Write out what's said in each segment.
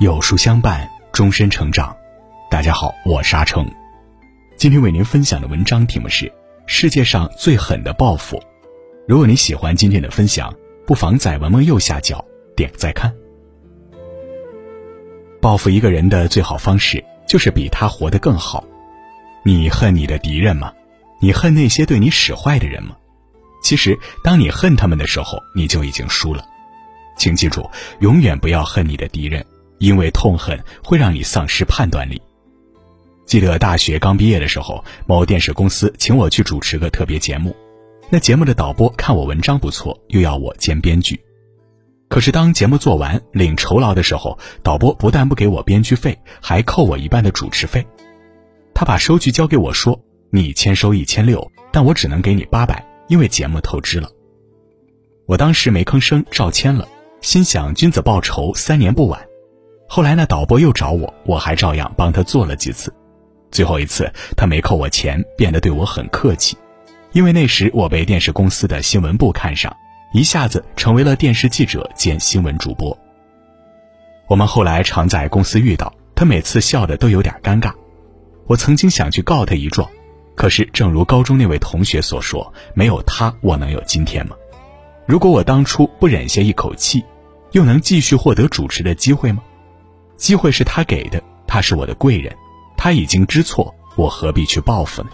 有书相伴，终身成长。大家好，我是阿成。今天为您分享的文章题目是《世界上最狠的报复》。如果你喜欢今天的分享，不妨在文末右下角点个再看。报复一个人的最好方式，就是比他活得更好。你恨你的敌人吗？你恨那些对你使坏的人吗？其实，当你恨他们的时候，你就已经输了。请记住，永远不要恨你的敌人，因为痛恨会让你丧失判断力。记得大学刚毕业的时候，某电视公司请我去主持个特别节目，那节目的导播看我文章不错，又要我兼编剧。可是当节目做完领酬劳的时候，导播不但不给我编剧费，还扣我一半的主持费。他把收据交给我说：“你签收一千六，但我只能给你八百，因为节目透支了。”我当时没吭声，照签了。心想君子报仇，三年不晚。后来那导播又找我，我还照样帮他做了几次。最后一次他没扣我钱，变得对我很客气，因为那时我被电视公司的新闻部看上，一下子成为了电视记者兼新闻主播。我们后来常在公司遇到，他每次笑的都有点尴尬。我曾经想去告他一状，可是正如高中那位同学所说，没有他，我能有今天吗？如果我当初不忍下一口气，又能继续获得主持的机会吗？机会是他给的，他是我的贵人，他已经知错，我何必去报复呢？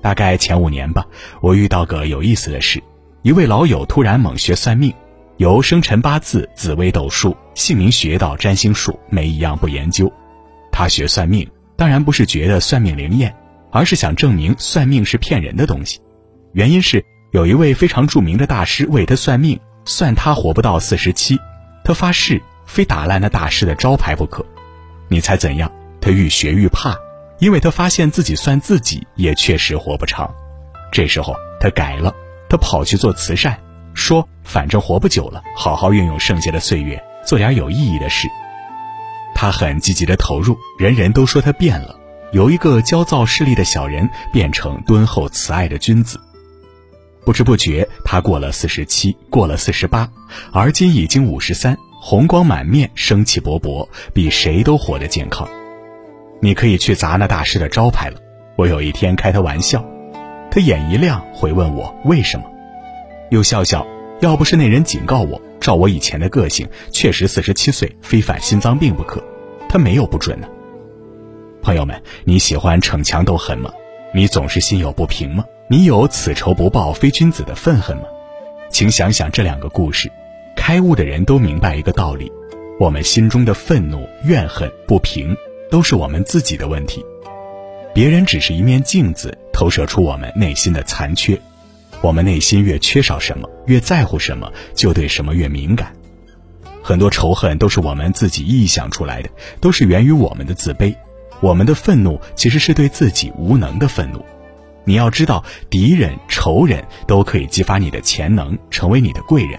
大概前五年吧，我遇到个有意思的事：一位老友突然猛学算命，由生辰八字、紫微斗数、姓名学到占星术，没一样不研究。他学算命，当然不是觉得算命灵验，而是想证明算命是骗人的东西。原因是。有一位非常著名的大师为他算命，算他活不到四十七，他发誓非打烂那大师的招牌不可。你猜怎样？他愈学愈怕，因为他发现自己算自己也确实活不长。这时候他改了，他跑去做慈善，说反正活不久了，好好运用剩下的岁月，做点有意义的事。他很积极的投入，人人都说他变了，由一个焦躁势利的小人变成敦厚慈爱的君子。不知不觉，他过了四十七，过了四十八，而今已经五十三，红光满面，生气勃勃，比谁都活得健康。你可以去砸那大师的招牌了。我有一天开他玩笑，他眼一亮，回问我为什么，又笑笑。要不是那人警告我，照我以前的个性，确实四十七岁非犯心脏病不可。他没有不准呢。朋友们，你喜欢逞强斗狠吗？你总是心有不平吗？你有此仇不报非君子的愤恨吗？请想想这两个故事，开悟的人都明白一个道理：我们心中的愤怒、怨恨、不平，都是我们自己的问题。别人只是一面镜子，投射出我们内心的残缺。我们内心越缺少什么，越在乎什么，就对什么越敏感。很多仇恨都是我们自己臆想出来的，都是源于我们的自卑。我们的愤怒其实是对自己无能的愤怒。你要知道，敌人、仇人都可以激发你的潜能，成为你的贵人。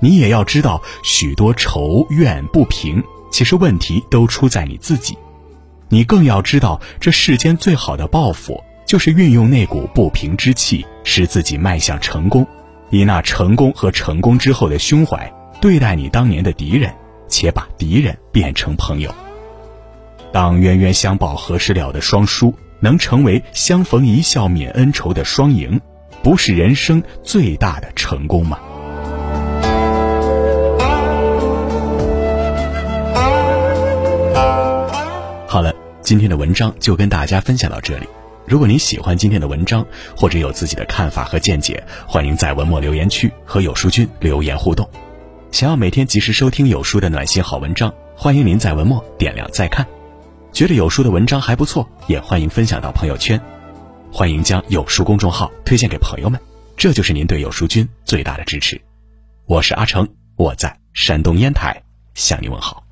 你也要知道，许多仇怨不平，其实问题都出在你自己。你更要知道，这世间最好的报复，就是运用那股不平之气，使自己迈向成功，以那成功和成功之后的胸怀，对待你当年的敌人，且把敌人变成朋友。当冤冤相报何时了的双输。能成为相逢一笑泯恩仇的双赢，不是人生最大的成功吗？今天的文章就跟大家分享到这里。如果您喜欢今天的文章，或者有自己的看法和见解，欢迎在文末留言区和有书君留言互动。想要每天及时收听有书的暖心好文章，欢迎您在文末点亮再看。觉得有书的文章还不错，也欢迎分享到朋友圈，欢迎将有书公众号推荐给朋友们，这就是您对有书君最大的支持。我是阿成，我在山东烟台向你问好。